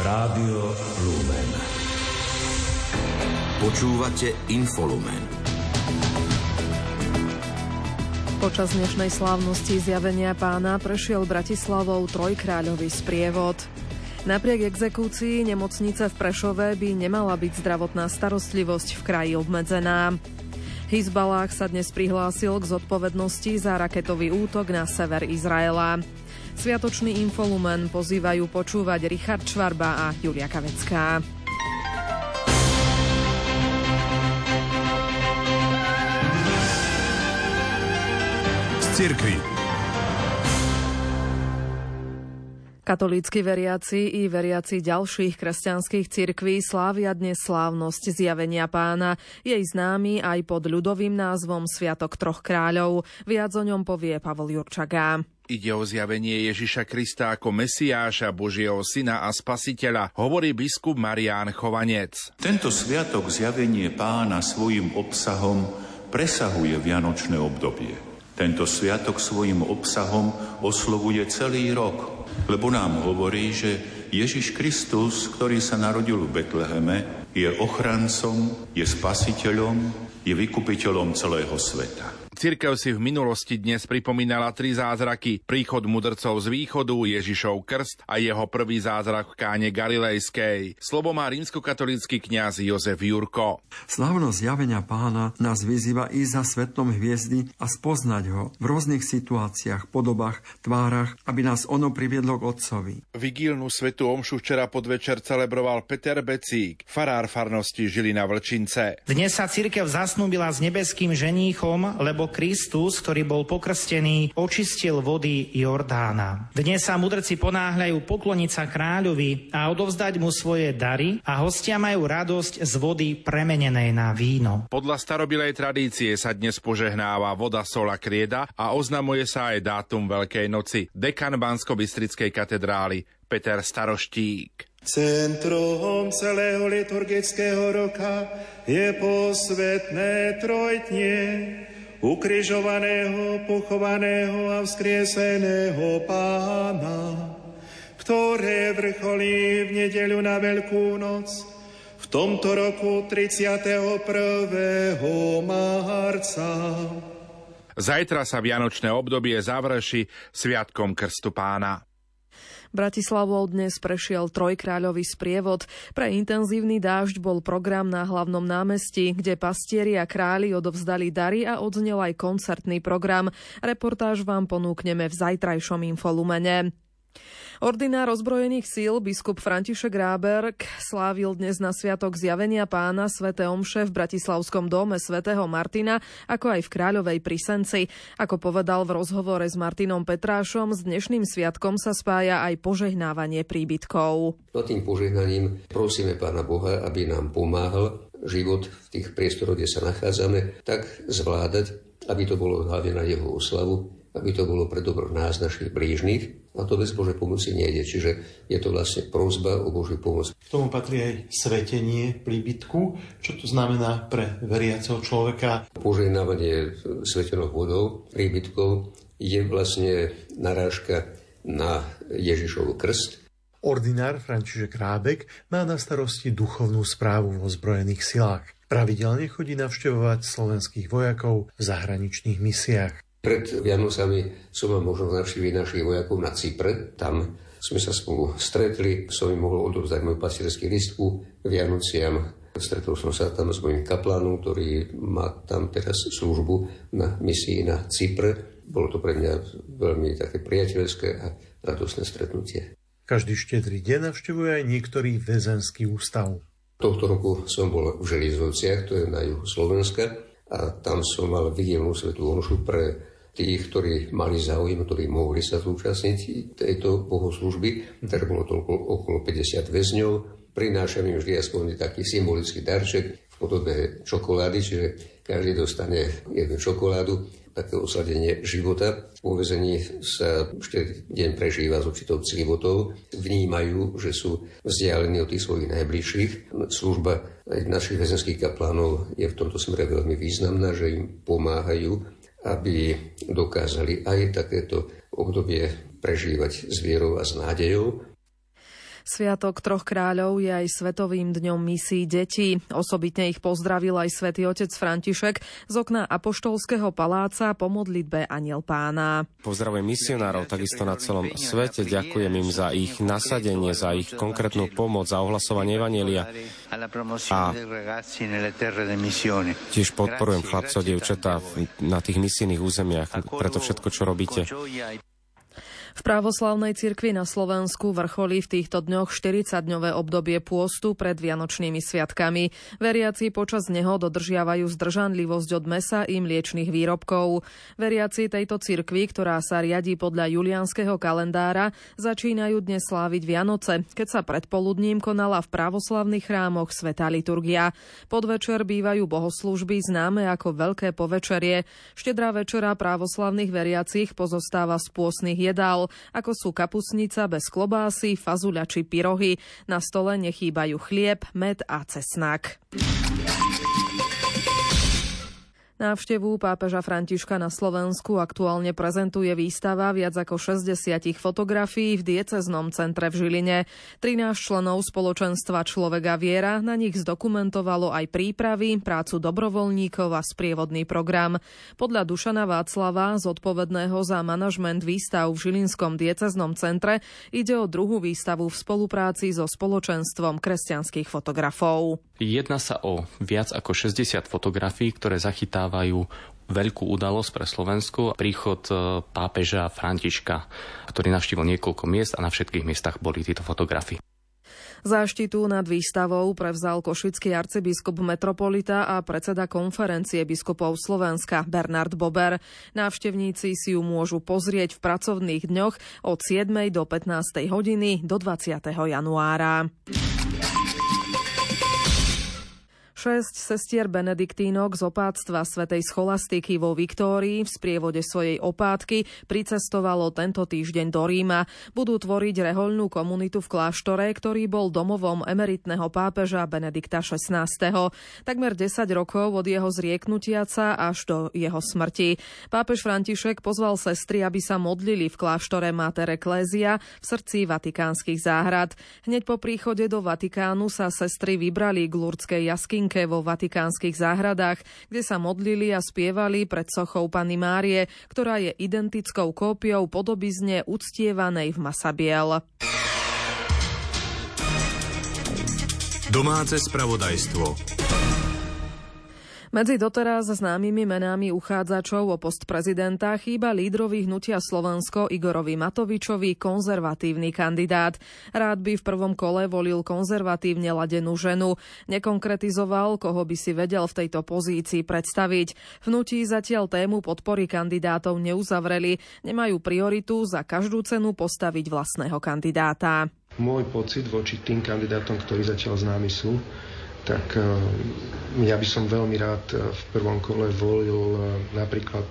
Rádio Lumen. Počúvate Infolumen. Počas dnešnej slávnosti zjavenia pána prešiel Bratislavou trojkráľový sprievod. Napriek exekúcii nemocnice v Prešove by nemala byť zdravotná starostlivosť v kraji obmedzená. Hizbalách sa dnes prihlásil k zodpovednosti za raketový útok na sever Izraela. Sviatočný infolumen pozývajú počúvať Richard Čvarba a Julia Kavecká. Z cirkvi. Katolícky veriaci i veriaci ďalších kresťanských cirkví slávia dnes slávnosť zjavenia pána. Jej známy aj pod ľudovým názvom Sviatok troch kráľov. Viac o ňom povie Pavol Jurčaga. Ide o zjavenie Ježiša Krista ako Mesiáša, Božieho syna a spasiteľa, hovorí biskup Marián Chovanec. Tento sviatok zjavenie pána svojim obsahom presahuje vianočné obdobie. Tento sviatok svojim obsahom oslovuje celý rok, lebo nám hovorí, že Ježiš Kristus, ktorý sa narodil v Betleheme, je ochrancom, je spasiteľom, je vykupiteľom celého sveta. Cirkev si v minulosti dnes pripomínala tri zázraky. Príchod mudrcov z východu, Ježišov krst a jeho prvý zázrak v káne Galilejskej. Slovo má rímskokatolícky kňaz Jozef Jurko. Slávnosť zjavenia pána nás vyzýva ísť za svetlom hviezdy a spoznať ho v rôznych situáciách, podobách, tvárach, aby nás ono priviedlo k Otcovi. Vigílnu svetu omšu včera podvečer celebroval Peter Becík, farár farnosti Žilina Vlčince. Dnes sa cirkev zasnúbila s nebeským ženíchom, lebo Kristus, ktorý bol pokrstený, očistil vody Jordána. Dnes sa mudrci ponáhľajú pokloniť sa kráľovi a odovzdať mu svoje dary a hostia majú radosť z vody premenenej na víno. Podľa starobilej tradície sa dnes požehnáva voda sola krieda a oznamuje sa aj dátum Veľkej noci. Dekan Bansko-Bystrickej katedrály Peter Staroštík. Centrom celého liturgického roka je posvetné trojtnie, ukrižovaného, pochovaného a vzkrieseného pána, ktoré vrcholí v nedeľu na Veľkú noc, v tomto roku 31. marca. Zajtra sa vianočné obdobie završi Sviatkom Krstu pána. Bratislavou dnes prešiel trojkráľový sprievod. Pre intenzívny dážď bol program na hlavnom námestí, kde pastieri a králi odovzdali dary a odznel aj koncertný program. Reportáž vám ponúkneme v zajtrajšom infolumene. Ordinár ozbrojených síl biskup František Ráberg slávil dnes na sviatok zjavenia pána Svete Omše v Bratislavskom dome svätého Martina, ako aj v Kráľovej Prisenci. Ako povedal v rozhovore s Martinom Petrášom, s dnešným sviatkom sa spája aj požehnávanie príbytkov. No tým požehnaním prosíme pána Boha, aby nám pomáhal život v tých priestoroch, kde sa nachádzame, tak zvládať, aby to bolo hlavne na jeho oslavu, aby to bolo pre dobro nás, našich blížnych. A to bez Božej pomoci nejde. Čiže je to vlastne prozba o Božiu pomoc. K tomu patrí aj svetenie príbytku. Čo to znamená pre veriaceho človeka? Požehnávanie svetenou vodou príbytkov je vlastne narážka na Ježišovu krst. Ordinár František Rábek má na starosti duchovnú správu v ozbrojených silách. Pravidelne chodí navštevovať slovenských vojakov v zahraničných misiách. Pred Vianocami som mal možnosť navštíviť našich vojakov na Cypre. Tam sme sa spolu stretli, som im mohol odovzdať môj pastierský list ku Vianociam. Stretol som sa tam s mojim kaplánom, ktorý má tam teraz službu na misii na Cypre. Bolo to pre mňa veľmi také priateľské a radostné stretnutie. Každý štedrý deň navštevuje aj niektorý väzenský ústav. Tohto roku som bol v Želizovciach, to je na juhu Slovenska, a tam som mal vigilnú svetú omšu pre tých, ktorí mali záujem, ktorí mohli sa zúčastniť tejto bohoslužby, teda bolo toľko okolo 50 väzňov. Prinášam im vždy aspoň taký symbolický darček v podobe čokolády, čiže každý dostane jednu čokoládu, také osladenie života. Po vezení sa ešte deň prežíva s určitou clivotou. Vnímajú, že sú vzdialení od tých svojich najbližších. Služba našich väzenských kaplánov je v tomto smere veľmi významná, že im pomáhajú aby dokázali aj takéto obdobie prežívať s vierou a s nádejou. Sviatok troch kráľov je aj Svetovým dňom misií detí. Osobitne ich pozdravil aj svätý otec František z okna Apoštolského paláca po modlitbe Aniel pána. Pozdravujem misionárov takisto na celom svete. Ďakujem im za ich nasadenie, za ich konkrétnu pomoc, za ohlasovanie Evanielia. A tiež podporujem chlapcov, dievčatá na tých misijných územiach, preto všetko, čo robíte. V pravoslavnej cirkvi na Slovensku vrcholí v týchto dňoch 40-dňové obdobie pôstu pred Vianočnými sviatkami. Veriaci počas neho dodržiavajú zdržanlivosť od mesa i mliečných výrobkov. Veriaci tejto cirkvi, ktorá sa riadi podľa julianského kalendára, začínajú dnes sláviť Vianoce, keď sa predpoludním konala v pravoslavných chrámoch Sveta liturgia. Podvečer bývajú bohoslúžby známe ako Veľké povečerie. Štedrá večera pravoslavných veriacich pozostáva z pôsnych jedál jedál, ako sú kapusnica bez klobásy, fazuľa či pyrohy. Na stole nechýbajú chlieb, med a cesnak. Návštevu pápeža Františka na Slovensku aktuálne prezentuje výstava viac ako 60 fotografií v dieceznom centre v Žiline. 13 členov spoločenstva Človeka viera na nich zdokumentovalo aj prípravy, prácu dobrovoľníkov a sprievodný program. Podľa Dušana Václava, zodpovedného za manažment výstav v Žilinskom dieceznom centre, ide o druhú výstavu v spolupráci so spoločenstvom kresťanských fotografov. Jedná sa o viac ako 60 fotografií, ktoré zachytávajú veľkú udalosť pre Slovensku, príchod e, pápeža Františka, ktorý navštívil niekoľko miest a na všetkých miestach boli tieto fotografie. Záštitu nad výstavou prevzal košický arcibiskup metropolita a predseda konferencie biskupov Slovenska Bernard Bober. Návštevníci si ju môžu pozrieť v pracovných dňoch od 7. do 15. hodiny do 20. januára. Šesť sestier benediktínok z opáctva svätej scholastiky vo Viktórii v sprievode svojej opátky pricestovalo tento týždeň do Ríma. Budú tvoriť rehoľnú komunitu v kláštore, ktorý bol domovom emeritného pápeža Benedikta XVI. Takmer 10 rokov od jeho zrieknutia sa až do jeho smrti. Pápež František pozval sestry, aby sa modlili v kláštore Mater Ecclesia v srdci vatikánskych záhrad. Hneď po príchode do Vatikánu sa sestry vybrali k Lurdskej jaskyni Vatinke vo vatikánskych záhradách, kde sa modlili a spievali pred sochou Pany Márie, ktorá je identickou kópiou podobizne uctievanej v Masabiel. Domáce spravodajstvo. Medzi doteraz známymi menami uchádzačov o post prezidenta chýba lídrovi hnutia Slovensko Igorovi Matovičovi konzervatívny kandidát. Rád by v prvom kole volil konzervatívne ladenú ženu. Nekonkretizoval, koho by si vedel v tejto pozícii predstaviť. Hnutí zatiaľ tému podpory kandidátov neuzavreli. Nemajú prioritu za každú cenu postaviť vlastného kandidáta. Môj pocit voči tým kandidátom, ktorí zatiaľ známi sú, tak eh, ja by som veľmi rád eh, v prvom kole volil eh, napríklad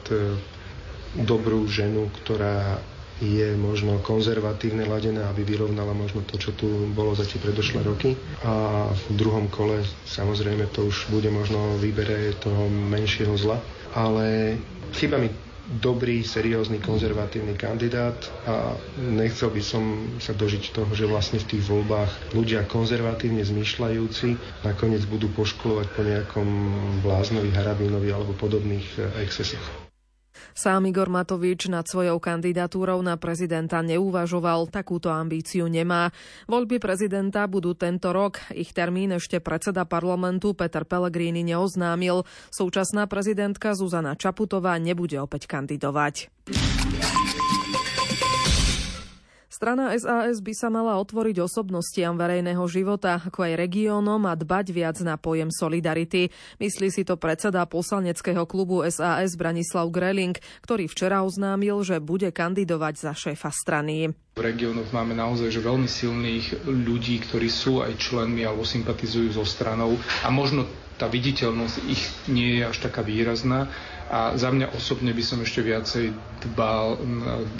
dobrú ženu, ktorá je možno konzervatívne ladená, aby vyrovnala možno to, čo tu bolo za tie predošlé roky. A v druhom kole samozrejme to už bude možno výbere toho menšieho zla. Ale chyba mi dobrý, seriózny, konzervatívny kandidát a nechcel by som sa dožiť toho, že vlastne v tých voľbách ľudia konzervatívne zmýšľajúci nakoniec budú poškolovať po nejakom bláznovi, harabínovi alebo podobných eh, excesoch. Sám Igor Matovič nad svojou kandidatúrou na prezidenta neuvažoval, takúto ambíciu nemá. Voľby prezidenta budú tento rok. Ich termín ešte predseda parlamentu Peter Pellegrini neoznámil. Súčasná prezidentka Zuzana Čaputová nebude opäť kandidovať. Strana SAS by sa mala otvoriť osobnostiam verejného života, ako aj regiónom a dbať viac na pojem solidarity. Myslí si to predseda poslaneckého klubu SAS Branislav Greling, ktorý včera oznámil, že bude kandidovať za šéfa strany. V regiónoch máme naozaj že veľmi silných ľudí, ktorí sú aj členmi alebo sympatizujú so stranou. A možno tá viditeľnosť ich nie je až taká výrazná, A za mňa osobne by som ešte viacej dbal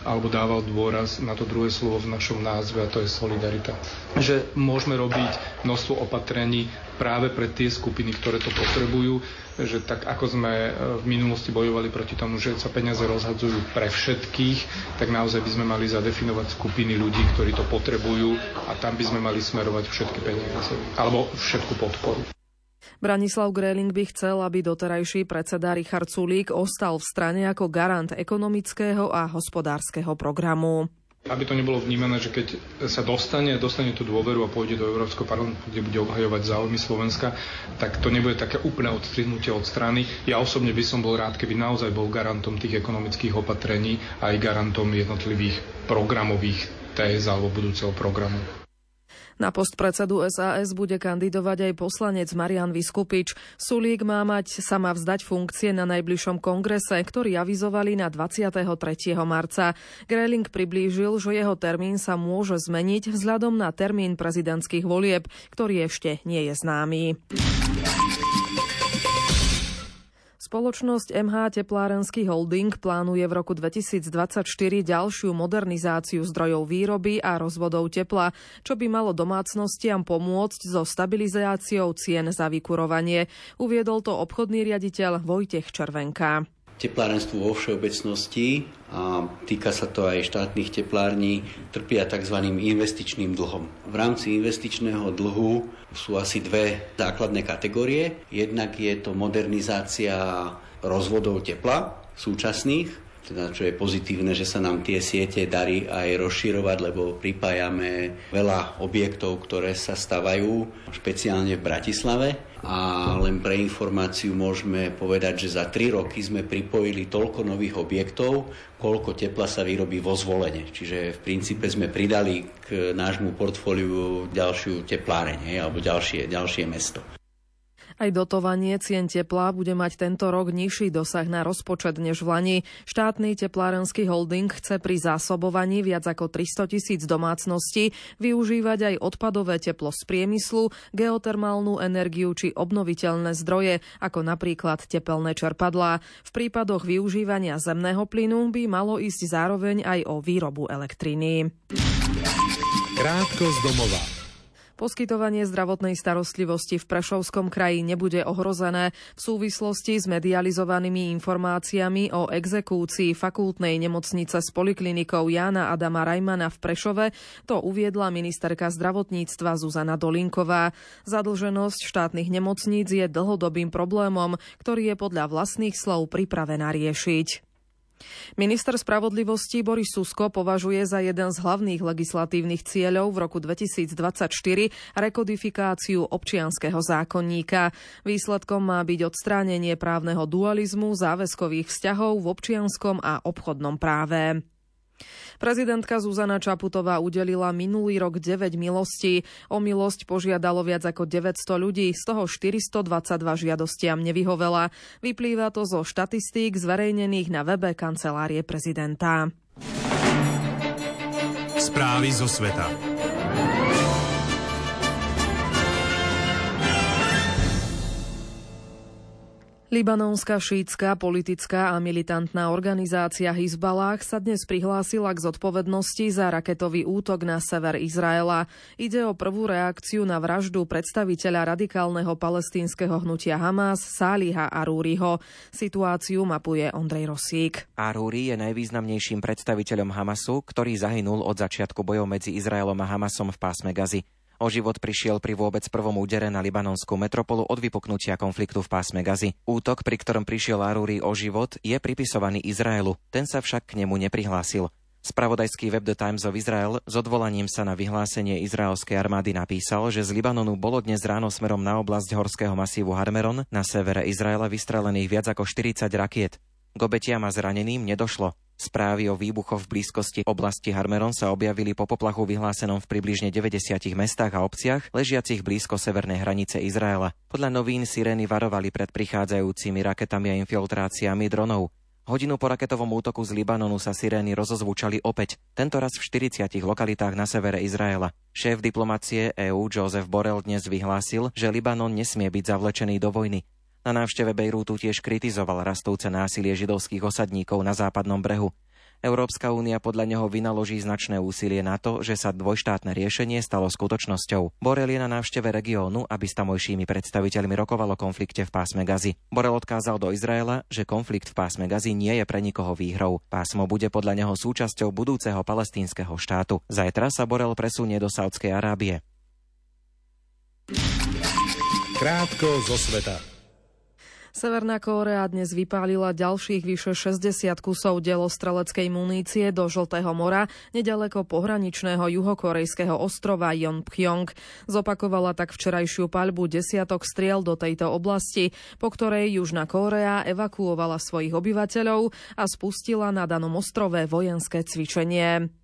alebo dával dôraz na to druhé slovo v našom názve a to je solidarita. Že môžeme robiť množstvo opatrení práve pre tie skupiny, ktoré to potrebujú, že tak ako sme e, v minulosti bojovali proti tomu, že sa peniaze rozhadzujú pre všetkých, tak naozaj by sme mali zadefinovať skupiny ľudí, ktorí to potrebujú a tam by sme mali smerovať všetky peniaze alebo všetku podporu. Branislav Gréling by chcel, aby doterajší predseda Richard Sulík ostal v strane ako garant ekonomického a hospodárskeho programu. Aby to nebolo vnímané, že keď sa dostane, dostane tú dôveru a pôjde do Európskeho parlamentu, kde bude obhajovať záujmy Slovenska, tak to nebude také úplné odstrihnutie od strany. Ja osobne by som bol rád, keby naozaj bol garantom tých ekonomických opatrení a aj garantom jednotlivých programových téz alebo budúceho programu. Na post predsedu SAS bude kandidovať aj poslanec Marian Vyskupič. Sulík má mať sa má vzdať funkcie na najbližšom kongrese, ktorý avizovali na 23. marca. Greling priblížil, že jeho termín sa môže zmeniť vzhľadom na termín prezidentských volieb, ktorý ešte nie je známy. Spoločnosť MH Teplárenský holding plánuje v roku 2024 ďalšiu modernizáciu zdrojov výroby a rozvodov tepla, čo by malo domácnostiam pomôcť so stabilizáciou cien za vykurovanie. Uviedol to obchodný riaditeľ Vojtech Červenka teplárenstvu vo všeobecnosti a týka sa to aj štátnych teplární, trpia tzv. investičným dlhom. V rámci investičného dlhu sú asi dve základné kategórie. Jednak je to modernizácia rozvodov tepla súčasných, teda čo je pozitívne, že sa nám tie siete darí aj rozširovať, lebo pripájame veľa objektov, ktoré sa stavajú, špeciálne v Bratislave. A len pre informáciu môžeme povedať, že za 3 roky sme pripojili toľko nových objektov, koľko tepla sa vyrobí vo zvolenie. Čiže v princípe sme pridali k nášmu portfóliu ďalšiu tepláreň, alebo ďalšie, ďalšie mesto. Aj dotovanie cien tepla bude mať tento rok nižší dosah na rozpočet než v Lani. Štátny teplárenský holding chce pri zásobovaní viac ako 300 tisíc domácností využívať aj odpadové teplo z priemyslu, geotermálnu energiu či obnoviteľné zdroje, ako napríklad tepelné čerpadlá. V prípadoch využívania zemného plynu by malo ísť zároveň aj o výrobu elektriny. Krátko z domova. Poskytovanie zdravotnej starostlivosti v Prešovskom kraji nebude ohrozené v súvislosti s medializovanými informáciami o exekúcii fakultnej nemocnice s poliklinikou Jána Adama Rajmana v Prešove, to uviedla ministerka zdravotníctva Zuzana Dolinková. Zadlženosť štátnych nemocníc je dlhodobým problémom, ktorý je podľa vlastných slov pripravená riešiť. Minister spravodlivosti Boris Susko považuje za jeden z hlavných legislatívnych cieľov v roku 2024 rekodifikáciu občianského zákonníka. Výsledkom má byť odstránenie právneho dualizmu záväzkových vzťahov v občianskom a obchodnom práve. Prezidentka Zuzana Čaputová udelila minulý rok 9 milostí. O milosť požiadalo viac ako 900 ľudí, z toho 422 žiadostiam nevyhovela. Vyplýva to zo štatistík zverejnených na webe kancelárie prezidenta. Správy zo sveta. Libanonská šítska politická a militantná organizácia Hizbalách sa dnes prihlásila k zodpovednosti za raketový útok na sever Izraela. Ide o prvú reakciu na vraždu predstaviteľa radikálneho palestínskeho hnutia Hamas Sáliha Arúriho. Situáciu mapuje Ondrej Rosík. Arúri je najvýznamnejším predstaviteľom Hamasu, ktorý zahynul od začiatku bojov medzi Izraelom a Hamasom v pásme Gazy. O život prišiel pri vôbec prvom údere na libanonskú metropolu od vypuknutia konfliktu v pásme Gazy. Útok, pri ktorom prišiel Arúri o život, je pripisovaný Izraelu. Ten sa však k nemu neprihlásil. Spravodajský web The Times of Israel s odvolaním sa na vyhlásenie izraelskej armády napísal, že z Libanonu bolo dnes ráno smerom na oblasť horského masívu Harmeron na severe Izraela vystrelených viac ako 40 rakiet. K obetiam a zraneným nedošlo. Správy o výbuchoch v blízkosti oblasti Harmeron sa objavili po poplachu vyhlásenom v približne 90 mestách a obciach, ležiacich blízko severnej hranice Izraela. Podľa novín sirény varovali pred prichádzajúcimi raketami a infiltráciami dronov. Hodinu po raketovom útoku z Libanonu sa sirény rozozvučali opäť, tentoraz v 40 lokalitách na severe Izraela. Šéf diplomacie EÚ Joseph Borrell dnes vyhlásil, že Libanon nesmie byť zavlečený do vojny. Na návšteve Bejrútu tiež kritizoval rastúce násilie židovských osadníkov na západnom brehu. Európska únia podľa neho vynaloží značné úsilie na to, že sa dvojštátne riešenie stalo skutočnosťou. Borel je na návšteve regiónu, aby s tamojšími predstaviteľmi rokovalo konflikte v pásme Gazy. Borel odkázal do Izraela, že konflikt v pásme Gazy nie je pre nikoho výhrou. Pásmo bude podľa neho súčasťou budúceho palestínskeho štátu. Zajtra sa Borel presunie do Saudskej Arábie. Krátko zo sveta. Severná Kórea dnes vypálila ďalších vyše 60 kusov delostreleckej munície do Žltého mora, nedaleko pohraničného juhokorejského ostrova Yonpyong. Zopakovala tak včerajšiu paľbu desiatok striel do tejto oblasti, po ktorej Južná Kórea evakuovala svojich obyvateľov a spustila na danom ostrove vojenské cvičenie.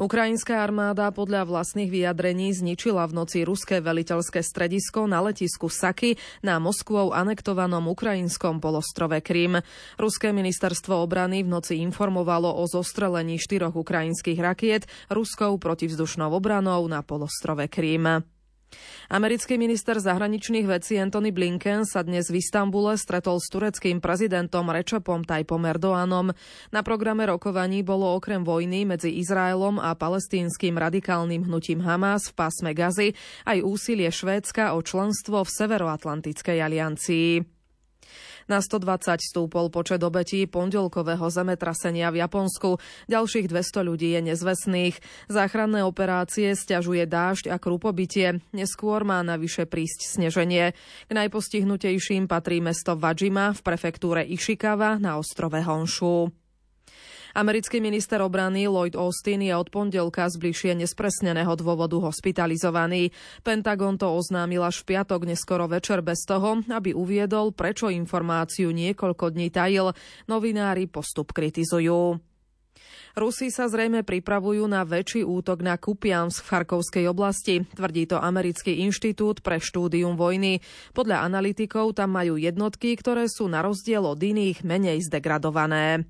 Ukrajinská armáda podľa vlastných vyjadrení zničila v noci ruské veliteľské stredisko na letisku Saky na Moskvou anektovanom ukrajinskom polostrove Krym. Ruské ministerstvo obrany v noci informovalo o zostrelení štyroch ukrajinských rakiet ruskou protivzdušnou obranou na polostrove Krym. Americký minister zahraničných vecí Anthony Blinken sa dnes v Istambule stretol s tureckým prezidentom Rečopom Tajpom Erdoánom. Na programe rokovaní bolo okrem vojny medzi Izraelom a palestínskym radikálnym hnutím Hamas v pásme Gazy aj úsilie Švédska o členstvo v Severoatlantickej aliancii. Na 120 stúpol počet obetí pondelkového zemetrasenia v Japonsku. Ďalších 200 ľudí je nezvestných. Záchranné operácie stiažuje dážď a krupobytie. Neskôr má navyše prísť sneženie. K najpostihnutejším patrí mesto Vajima v prefektúre Ishikawa na ostrove Honshu. Americký minister obrany Lloyd Austin je od pondelka z bližšie nespresneného dôvodu hospitalizovaný. Pentagon to oznámil až v piatok neskoro večer bez toho, aby uviedol, prečo informáciu niekoľko dní tajil. Novinári postup kritizujú. Rusi sa zrejme pripravujú na väčší útok na Kupiansk v Charkovskej oblasti, tvrdí to Americký inštitút pre štúdium vojny. Podľa analytikov tam majú jednotky, ktoré sú na rozdiel od iných menej zdegradované.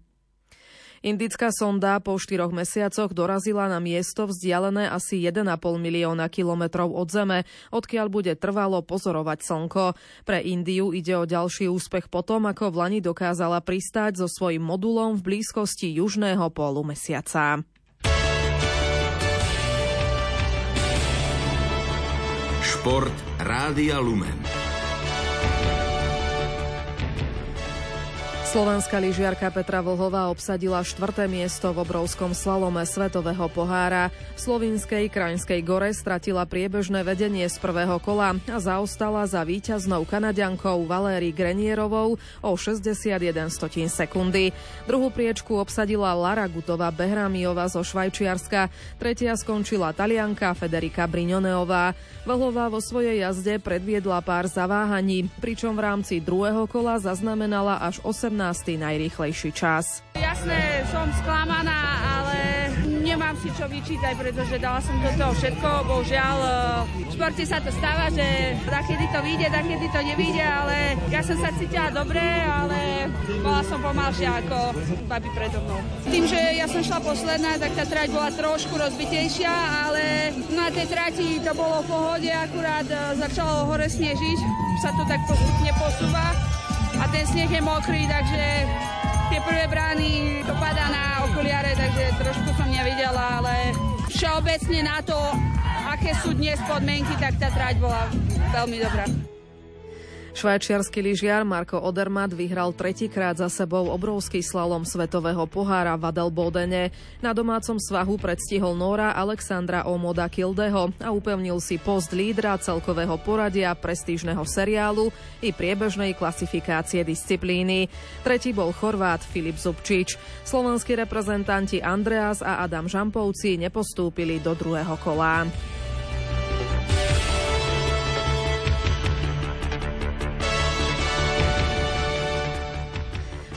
Indická sonda po štyroch mesiacoch dorazila na miesto vzdialené asi 1,5 milióna kilometrov od Zeme, odkiaľ bude trvalo pozorovať Slnko. Pre Indiu ide o ďalší úspech potom, ako v Lani dokázala pristáť so svojím modulom v blízkosti južného pólu mesiaca. Šport Rádia Lumen. Slovenská lyžiarka Petra Vlhová obsadila štvrté miesto v obrovskom slalome Svetového pohára. V Slovinskej krajinskej gore stratila priebežné vedenie z prvého kola a zaostala za víťaznou kanadiankou Valéry Grenierovou o 61 stotín sekundy. Druhú priečku obsadila Lara Gutová Behramiová zo Švajčiarska. Tretia skončila Talianka Federika Brignoneová. Vlhová vo svojej jazde predviedla pár zaváhaní, pričom v rámci druhého kola zaznamenala až 18 15. najrýchlejší čas. Jasné, som sklamaná, ale nemám si čo vyčítať, pretože dala som do toho všetko. Bohužiaľ, e, v športe sa to stáva, že kedy to vyjde, kedy to nevyjde, ale ja som sa cítila dobre, ale bola som pomalšia ako babi predo mnou. Tým, že ja som šla posledná, tak tá trať bola trošku rozbitejšia, ale na tej trati to bolo v pohode, akurát e, začalo hore snežiť, sa to tak postupne posúva a ten sneh je mokrý, takže tie prvé brány to padá na okuliare, takže trošku som nevidela, ale všeobecne na to, aké sú dnes podmienky, tak tá trať bola veľmi dobrá. Švajčiarsky lyžiar Marko Odermatt vyhral tretíkrát za sebou obrovský slalom svetového pohára v Adelbodene. Na domácom svahu predstihol Nora Alexandra Omoda Kildeho a upevnil si post lídra celkového poradia prestížneho seriálu i priebežnej klasifikácie disciplíny. Tretí bol Chorvát Filip Zubčič. Slovenskí reprezentanti Andreas a Adam Žampovci nepostúpili do druhého kola.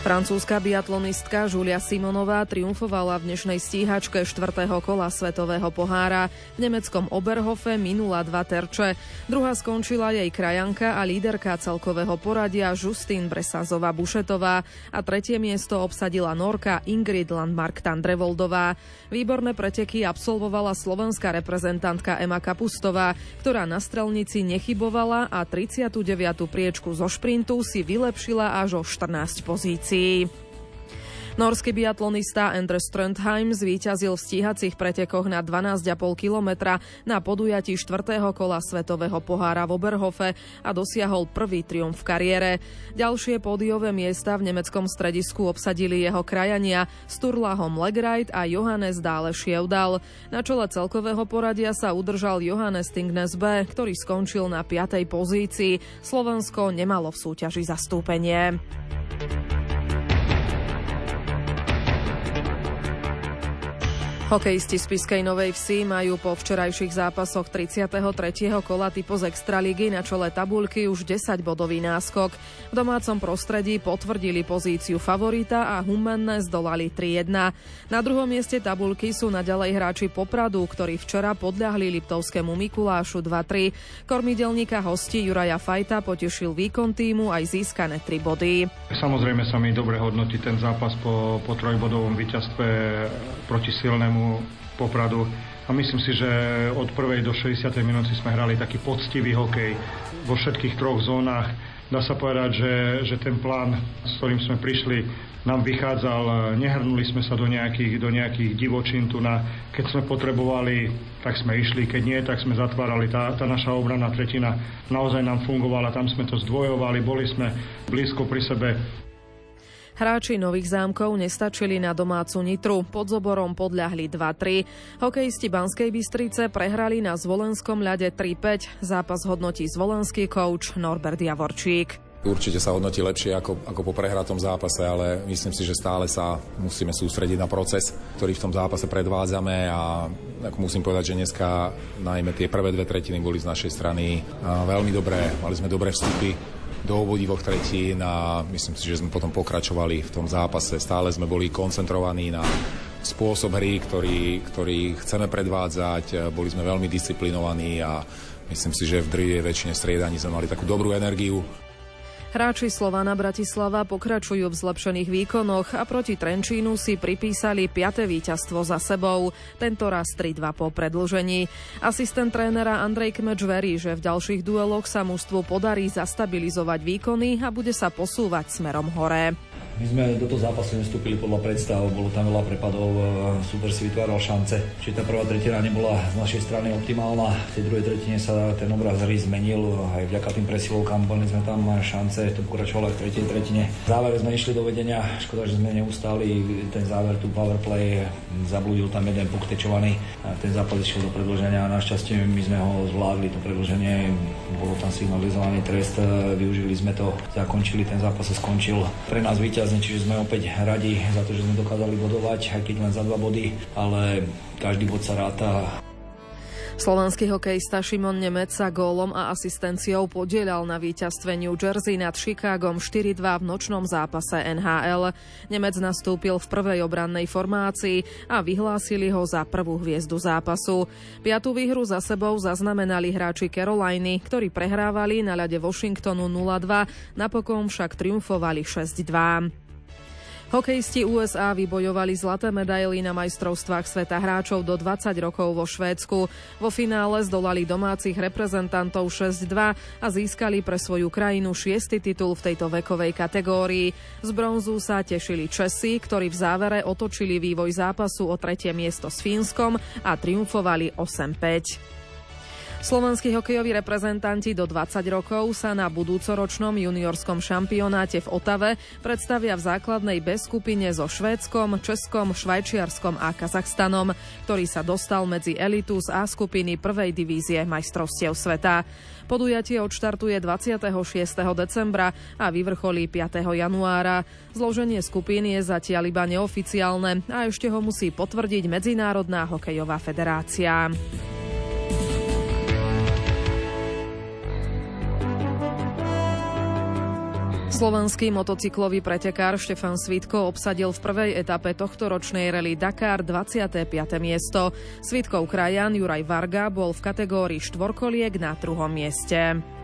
Francúzska biatlonistka Julia Simonová triumfovala v dnešnej stíhačke 4. kola Svetového pohára. V nemeckom Oberhofe minula dva terče. Druhá skončila jej krajanka a líderka celkového poradia Justin Bresazová Bušetová a tretie miesto obsadila Norka Ingrid Landmark Tandrevoldová. Výborné preteky absolvovala slovenská reprezentantka Ema Kapustová, ktorá na strelnici nechybovala a 39. priečku zo šprintu si vylepšila až o 14 pozícií pozícií. Norský biatlonista Endre Ströndheim zvíťazil v stíhacích pretekoch na 12,5 kilometra na podujatí 4. kola Svetového pohára v Oberhofe a dosiahol prvý triumf v kariére. Ďalšie pódiové miesta v nemeckom stredisku obsadili jeho krajania Sturlahom Legreit a Johannes Dále Šievdal. Na čele celkového poradia sa udržal Johannes Tingnes B, ktorý skončil na 5. pozícii. Slovensko nemalo v súťaži zastúpenie. Hokejisti z Piskej Novej Vsi majú po včerajších zápasoch 33. kola typu z Extraligy na čele tabulky už 10-bodový náskok. V domácom prostredí potvrdili pozíciu favorita a Humenne zdolali 3-1. Na druhom mieste tabulky sú naďalej hráči Popradu, ktorí včera podľahli Liptovskému Mikulášu 2-3. Kormidelníka hosti Juraja Fajta potešil výkon týmu aj získané 3 body. Samozrejme sa mi dobre hodnotí ten zápas po, po trojbodovom víťazstve proti silnému Slovenskému Popradu. A myslím si, že od prvej do 60. minúty sme hrali taký poctivý hokej vo všetkých troch zónach. Dá sa povedať, že, že ten plán, s ktorým sme prišli, nám vychádzal, nehrnuli sme sa do nejakých, do nejakých divočín tu na, keď sme potrebovali, tak sme išli, keď nie, tak sme zatvárali. Tá, tá naša obranná tretina naozaj nám fungovala, tam sme to zdvojovali, boli sme blízko pri sebe Hráči Nových zámkov nestačili na domácu Nitru. Pod zoborom podľahli 2-3. Hokejisti Banskej Bystrice prehrali na zvolenskom ľade 3-5. Zápas hodnotí zvolenský coach Norbert Javorčík. Určite sa hodnotí lepšie ako, ako po prehratom zápase, ale myslím si, že stále sa musíme sústrediť na proces, ktorý v tom zápase predvádzame a ako musím povedať, že dneska najmä tie prvé dve tretiny boli z našej strany veľmi dobré. Mali sme dobré vstupy, do obodivých tretín a myslím si, že sme potom pokračovali v tom zápase. Stále sme boli koncentrovaní na spôsob hry, ktorý, ktorý chceme predvádzať. Boli sme veľmi disciplinovaní a myslím si, že v drvivej väčšine striedaní sme mali takú dobrú energiu. Hráči Slovana Bratislava pokračujú v zlepšených výkonoch a proti Trenčínu si pripísali 5. víťazstvo za sebou, tento raz 3-2 po predlžení. Asistent trénera Andrej Kmeč verí, že v ďalších dueloch sa mužstvu podarí zastabilizovať výkony a bude sa posúvať smerom hore. My sme do toho zápasu nestúpili podľa predstav, bolo tam veľa prepadov, super si vytváral šance. Čiže tá prvá tretina nebola z našej strany optimálna, v tej druhej tretine sa ten obraz hry zmenil, aj vďaka tým presilovkám boli sme tam šance, to pokračovalo aj v tretej tretine. V závere sme išli do vedenia, škoda, že sme neustáli ten záver, tu powerplay, zabludil tam jeden puk tečovaný, ten zápas išiel do predloženia a našťastie my sme ho zvládli, to predloženie, bolo tam signalizovaný trest, využili sme to, zakončili ten zápas sa skončil. Pre nás víťaz výťazne, čiže sme opäť radi za to, že sme dokázali bodovať, aj keď len za dva body, ale každý bod sa ráta. Slovenský hokejista Šimon Nemec sa gólom a asistenciou podielal na víťazstve New Jersey nad Chicagom 4-2 v nočnom zápase NHL. Nemec nastúpil v prvej obrannej formácii a vyhlásili ho za prvú hviezdu zápasu. Piatú výhru za sebou zaznamenali hráči Caroliny, ktorí prehrávali na ľade Washingtonu 0-2, napokon však triumfovali 6-2. Hokejisti USA vybojovali zlaté medaily na majstrovstvách sveta hráčov do 20 rokov vo Švédsku. Vo finále zdolali domácich reprezentantov 6-2 a získali pre svoju krajinu šiestý titul v tejto vekovej kategórii. Z bronzu sa tešili Česi, ktorí v závere otočili vývoj zápasu o tretie miesto s Fínskom a triumfovali 8-5. Slovenskí hokejoví reprezentanti do 20 rokov sa na budúcoročnom juniorskom šampionáte v Otave predstavia v základnej B skupine so Švédskom, Českom, Švajčiarskom a Kazachstanom, ktorý sa dostal medzi elitu z A skupiny prvej divízie majstrovstiev sveta. Podujatie odštartuje 26. decembra a vyvrcholí 5. januára. Zloženie skupín je zatiaľ iba neoficiálne a ešte ho musí potvrdiť Medzinárodná hokejová federácia. Slovenský motocyklový pretekár Štefan Svitko obsadil v prvej etape tohto ročnej rally Dakar 25. miesto. Svitkov krajan Juraj Varga bol v kategórii štvorkoliek na druhom mieste.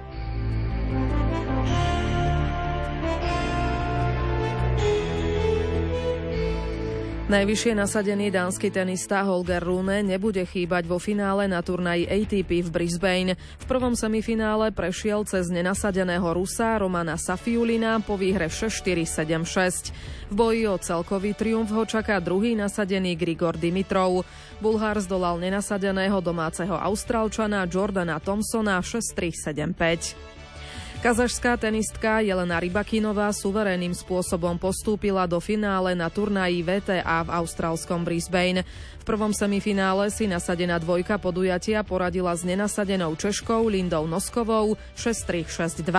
Najvyššie nasadený dánsky tenista Holger Rune nebude chýbať vo finále na turnaji ATP v Brisbane. V prvom semifinále prešiel cez nenasadeného Rusa Romana Safiulina po výhre 6-4-7-6. V boji o celkový triumf ho čaká druhý nasadený Grigor Dimitrov. Bulhár zdolal nenasadeného domáceho Austrálčana Jordana Thompsona 6-3-7-5. Kazašská tenistka Jelena Rybakinová suverénnym spôsobom postúpila do finále na turnaji VTA v austrálskom Brisbane. V prvom semifinále si nasadená dvojka podujatia poradila s nenasadenou Češkou Lindou Noskovou 6-3-6-2.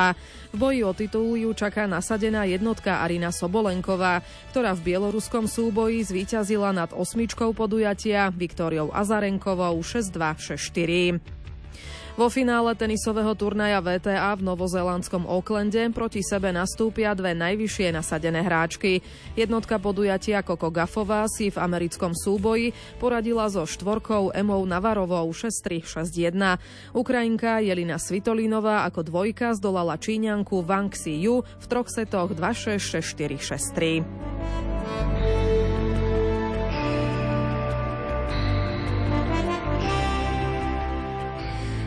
V boji o titul ju čaká nasadená jednotka Arina Sobolenková, ktorá v bieloruskom súboji zvíťazila nad osmičkou podujatia Viktóriou Azarenkovou 6-2-6-4. Vo finále tenisového turnaja VTA v novozelandskom Aucklande proti sebe nastúpia dve najvyššie nasadené hráčky. Jednotka podujatia Koko Gafová si v americkom súboji poradila so štvorkou Emou Navarovou 6-3-6-1. Ukrajinka Jelina Svitolinová ako dvojka zdolala Číňanku Wang Xiu v troch setoch 2-6-6-4-6-3.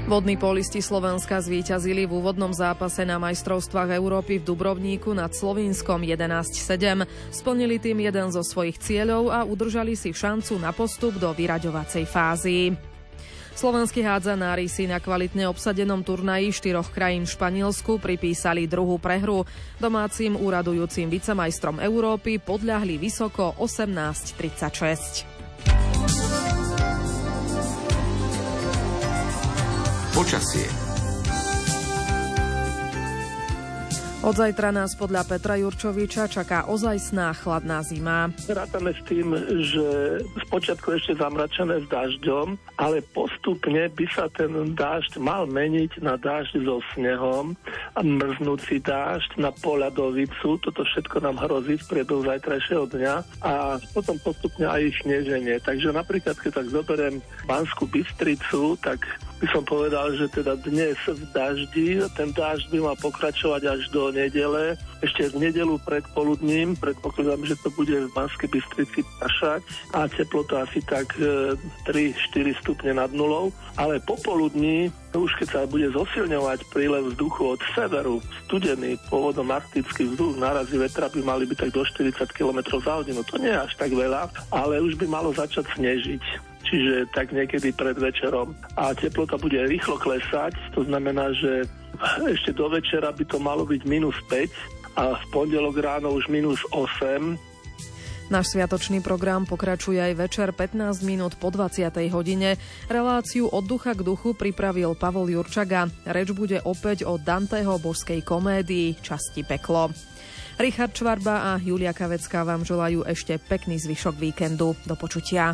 Vodní polisti Slovenska zvíťazili v úvodnom zápase na majstrovstvách Európy v Dubrovníku nad Slovinskom 11-7. Splnili tým jeden zo svojich cieľov a udržali si šancu na postup do vyraďovacej fázy. Slovenskí hádzanári si na kvalitne obsadenom turnaji štyroch krajín v Španielsku pripísali druhú prehru. Domácim úradujúcim vicemajstrom Európy podľahli vysoko 18-36. Počasie. Od zajtra nás podľa Petra Jurčoviča čaká ozajstná chladná zima. Rátame s tým, že spočiatku ešte zamračené s dažďom, ale postupne by sa ten dážď mal meniť na dážď so snehom a mrznúci dážď na poľadovicu. Toto všetko nám hrozí v priebehu zajtrajšieho dňa a potom postupne aj sneženie. Takže napríklad, keď tak zoberiem Banskú Bystricu, tak by som povedal, že teda dnes v daždi, ten dážď by mal pokračovať až do nedele. Ešte v nedelu predpoludním, predpokladám, že to bude v Banskej Bystrici pašať a teplota asi tak 3-4 e, stupne nad nulou. Ale popoludní, už keď sa bude zosilňovať prílev vzduchu od severu, studený, pôvodom arktický vzduch, narazí vetra by mali byť tak do 40 km za hodinu. To nie je až tak veľa, ale už by malo začať snežiť čiže tak niekedy pred večerom. A teplota bude rýchlo klesať, to znamená, že ešte do večera by to malo byť minus 5 a v pondelok ráno už minus 8. Náš sviatočný program pokračuje aj večer 15 minút po 20. hodine. Reláciu od ducha k duchu pripravil Pavol Jurčaga. Reč bude opäť o Danteho božskej komédii Časti peklo. Richard Čvarba a Julia Kavecká vám želajú ešte pekný zvyšok víkendu. Do počutia.